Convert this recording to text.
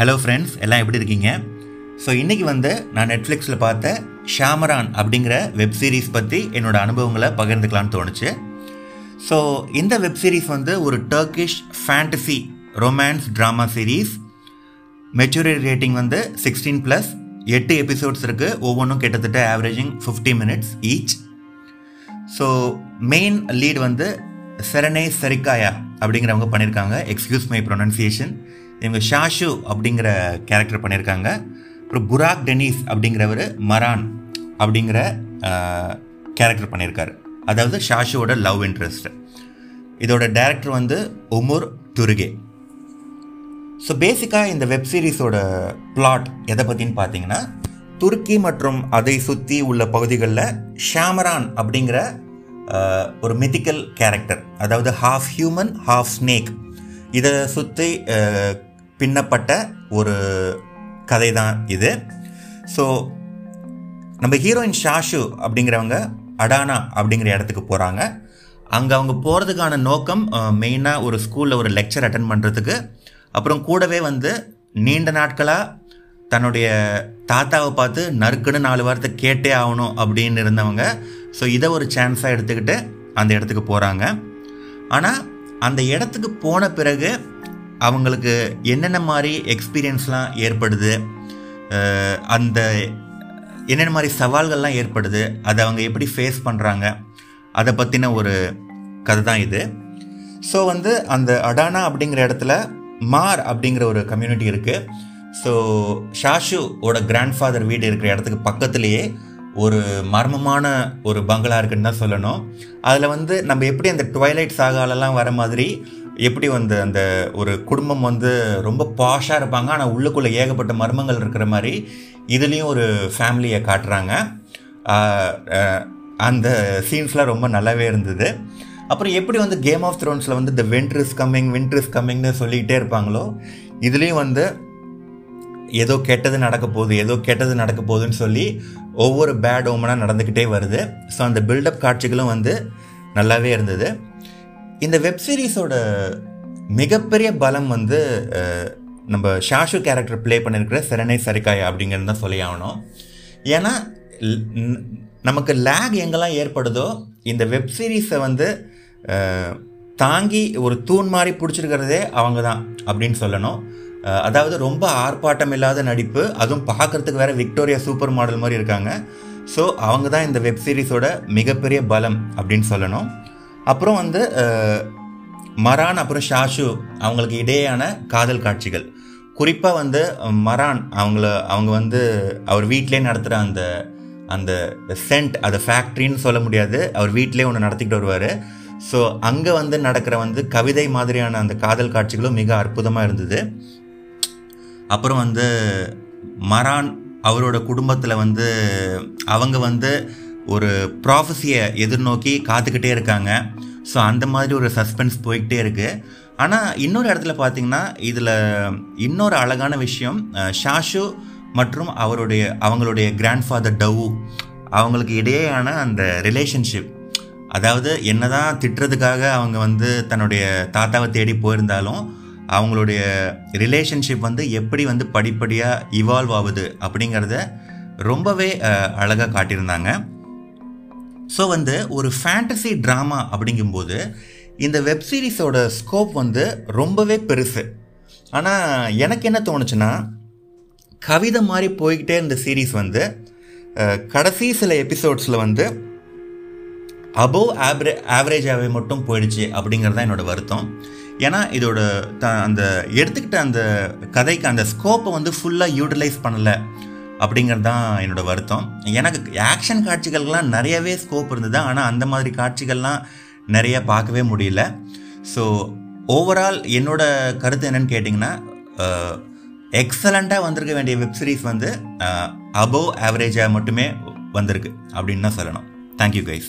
Hello friends எல்லாம் எப்படி இருக்கீங்க? ஸோ இன்றைக்கி வந்து நான் நெட்ஃப்ளிக்ஸில் பார்த்த ஷாமரான் அப்படிங்கிற வெப் சீரிஸ் பற்றி என்னோடய அனுபவங்களை பகிர்ந்துக்கலான்னு தோணுச்சு. ஸோ இந்த வெப் சீரிஸ் வந்து ஒரு Turkish fantasy romance drama series maturity rating வந்து சிக்ஸ்டீன் ப்ளஸ் எட்டு எபிசோட்ஸ் இருக்குது ஒவ்வொன்றும் கிட்டத்தட்ட averaging fifty minutes each so main lead வந்து செரனே சரிக்காயா அப்படிங்கிறவங்க பண்ணியிருக்காங்க எக்ஸ்கியூஸ் மை ப்ரொனன்சியேஷன் இவங்க ஷாஷு அப்படிங்கிற கேரக்டர் பண்ணியிருக்காங்க அப்புறம் புராக் டெனிஸ் அப்படிங்கிறவர் மரான் அப்படிங்கிற கேரக்டர் பண்ணியிருக்காரு அதாவது ஷாஷுவோட லவ் இன்ட்ரெஸ்ட் இதோட டேரக்டர் வந்து உமுர் துருகே ஸோ பேசிக்காக இந்த வெப் சீரிஸோட பிளாட் எதை பற்றின்னு பார்த்தீங்கன்னா துருக்கி மற்றும் அதை சுற்றி உள்ள பகுதிகளில் ஷாமரான் அப்படிங்கிற ஒரு மித்திக்கல் கேரக்டர் அதாவது ஹாஃப் ஹியூமன் ஹாஃப் ஸ்னேக் இதை சுற்றி பின்னப்பட்ட ஒரு கதை தான் இது. ஸோ நம்ம ஹீரோயின் ஷாஷு அப்படிங்கிறவங்க அடானா அப்படிங்கிற இடத்துக்கு போகிறாங்க அங்கே அவங்க போகிறதுக்கான நோக்கம் மெயினாக ஒரு ஸ்கூலில் ஒரு லெக்சர் அட்டன் பண்ணுறதுக்கு அப்புறம் கூடவே வந்து நீண்ட நாட்களாக தன்னுடைய தாத்தாவை பார்த்து நறுக்குன்னு நாலு வாரத்தை கேட்டே ஆகணும் அப்படின்னு இருந்தவங்க ஸோ இதை ஒரு சான்ஸாக எடுத்துக்கிட்டு அந்த இடத்துக்கு போகிறாங்க ஆனால் அந்த இடத்துக்கு போன பிறகு அவங்களுக்கு என்னென்ன மாதிரி எக்ஸ்பீரியன்ஸ்லாம் ஏற்படுது? அந்த என்னென்ன மாதிரி சவால்கள்லாம் ஏற்படுது? அதை அவங்க எப்படி ஃபேஸ் பண்ணுறாங்க அதை பற்றின ஒரு கதை தான் இது. ஸோ வந்து அந்த அடானா அப்படிங்கிற இடத்துல மார் அப்படிங்கிற ஒரு கம்யூனிட்டி இருக்குது ஸோ ஷாஷுவோட கிராண்ட் ஃபாதர் வீடு இருக்கிற இடத்துக்கு பக்கத்துலேயே ஒரு மர்மமான ஒரு பங்களா இருக்குன்னு தான் சொல்லணும். அதில் வந்து நம்ம எப்படி அந்த டுவைலைட் சாகாலெல்லாம் வர மாதிரி எப்படி வந்து அந்த ஒரு குடும்பம் வந்து ரொம்ப பாஷாக இருப்பாங்க ஆனால் உள்ளுக்குள்ளே ஏகப்பட்ட மர்மங்கள் இருக்கிற மாதிரி இதுலேயும் ஒரு ஃபேமிலியை காட்டுறாங்க. அந்த சீன்ஸ்லாம் ரொம்ப நல்லாவே இருந்தது. அப்புறம் எப்படி வந்து கேம் ஆஃப் த்ரோன்ஸில் வந்து இந்த winter is coming winter is கம்மிங்னு சொல்லிக்கிட்டே இருப்பாங்களோ இதுலேயும் வந்து ஏதோ கெட்டது நடக்க போகுது ஏதோ கெட்டது நடக்க போகுதுன்னு சொல்லி ஒவ்வொரு பேட் ஓமனாக நடந்துக்கிட்டே வருது. ஸோ அந்த பில்டப் காட்சிகளும் வந்து நல்லாவே இருந்தது. இந்த வெப் சீரிஸோட மிகப்பெரிய பலம் வந்து நம்ம ஷாஷு கேரக்டர் ப்ளே பண்ணியிருக்கிற செரனை சரிக்காய் அப்படிங்கிறது தான் சொல்லி ஆகணும். ஏன்னா நமக்கு லேக் எங்கெல்லாம் ஏற்படுதோ இந்த வெப் சீரிஸை வந்து தாங்கி ஒரு தூண் மாதிரி பிடிச்சிருக்கிறதே அவங்க தான் அப்படின்னு சொல்லணும். அதாவது ரொம்ப ஆர்ப்பாட்டம் இல்லாத நடிப்பு. அதுவும் பார்க்கறதுக்கு வேறு விக்டோரியா சூப்பர் மாடல் மாதிரி இருக்காங்க. ஸோ அவங்க தான் இந்த வெப் சீரிஸோட மிகப்பெரிய பலம் அப்படின்னு சொல்லணும். அப்புறம் வந்து மரான் அப்புறம் ஷாஷு அவங்களுக்கு இடையேயான காதல் காட்சிகள். குறிப்பாக வந்து மரான் அவங்கள அவங்க வந்து அவர் வீட்டிலே நடத்துகிற அந்த அந்த சென்ட் அது ஃபேக்ட்ரின்னு சொல்ல முடியாது. அவர் வீட்டிலே ஒன்று நடத்திக்கிட்டு வருவார். ஸோ அங்கே வந்து நடக்கிற வந்து கவிதை மாதிரியான அந்த காதல் காட்சிகளும் மிக அற்புதமாக இருந்தது. அப்புறம் வந்து மரான் அவரோட குடும்பத்தில் வந்து அவங்க வந்து ஒரு ப்ராஃபஸியை எதிர்நோக்கி காத்துக்கிட்டே இருக்காங்க. ஸோ அந்த மாதிரி ஒரு சஸ்பென்ஸ் போய்கிட்டே இருக்குது ஆனால் இன்னொரு இடத்துல பார்த்தீங்கன்னா இதில் இன்னொரு அழகான விஷயம் ஷாஷு மற்றும் அவருடைய அவங்களுடைய கிராண்ட்ஃபாதர் டவு அவங்களுக்கு இடையேயான அந்த ரிலேஷன்ஷிப் அதாவது என்னதான் திட்டுறதுக்காக அவங்க வந்து தன்னுடைய தாத்தாவை தேடி போயிருந்தாலும் அவங்களுடைய ரிலேஷன்ஷிப் வந்து எப்படி வந்து படிப்படியாக இவால்வ் ஆகுது அப்படிங்கிறத ரொம்பவே அழகாக காட்டியிருந்தாங்க. ஸோ வந்து ஒரு ஃபேண்டசி ட்ராமா அப்படிங்கும்போது இந்த வெப் சீரிஸோட ஸ்கோப் வந்து ரொம்பவே பெருசு. ஆனால் எனக்கு என்ன தோணுச்சுன்னா கவிதை மாதிரி போய்கிட்டே இருந்த சீரீஸ் வந்து கடைசி சில எபிசோட்ஸில் வந்து அபோவ் ஆவரே ஆவரேஜாகவே மட்டும் போயிடுச்சு அப்படிங்கிறது தான் என்னோட வருத்தம். ஏன்னா இதோட த அந்த எடுத்துக்கிட்ட அந்த கதைக்கு அந்த ஸ்கோப்பை வந்து ஃபுல்லாக யூட்டிலைஸ் பண்ணலை அப்படிங்கிறது தான் என்னோடய வருத்தம். எனக்கு ஆக்ஷன் காட்சிகள்லாம் நிறையவே ஸ்கோப் இருந்தது ஆனால் அந்த மாதிரி காட்சிகள்லாம் நிறைய பார்க்கவே முடியல. ஸோ ஓவரால் என்னோட கருத்து என்னன்னு கேட்டிங்கன்னா எக்ஸலண்ட்டாக வந்திருக்க வேண்டிய வெப் சீரிஸ் வந்து அபோவ் ஆவரேஜாக மட்டுமே வந்திருக்கு அப்படின்னு தான் சொல்லணும். Thank you guys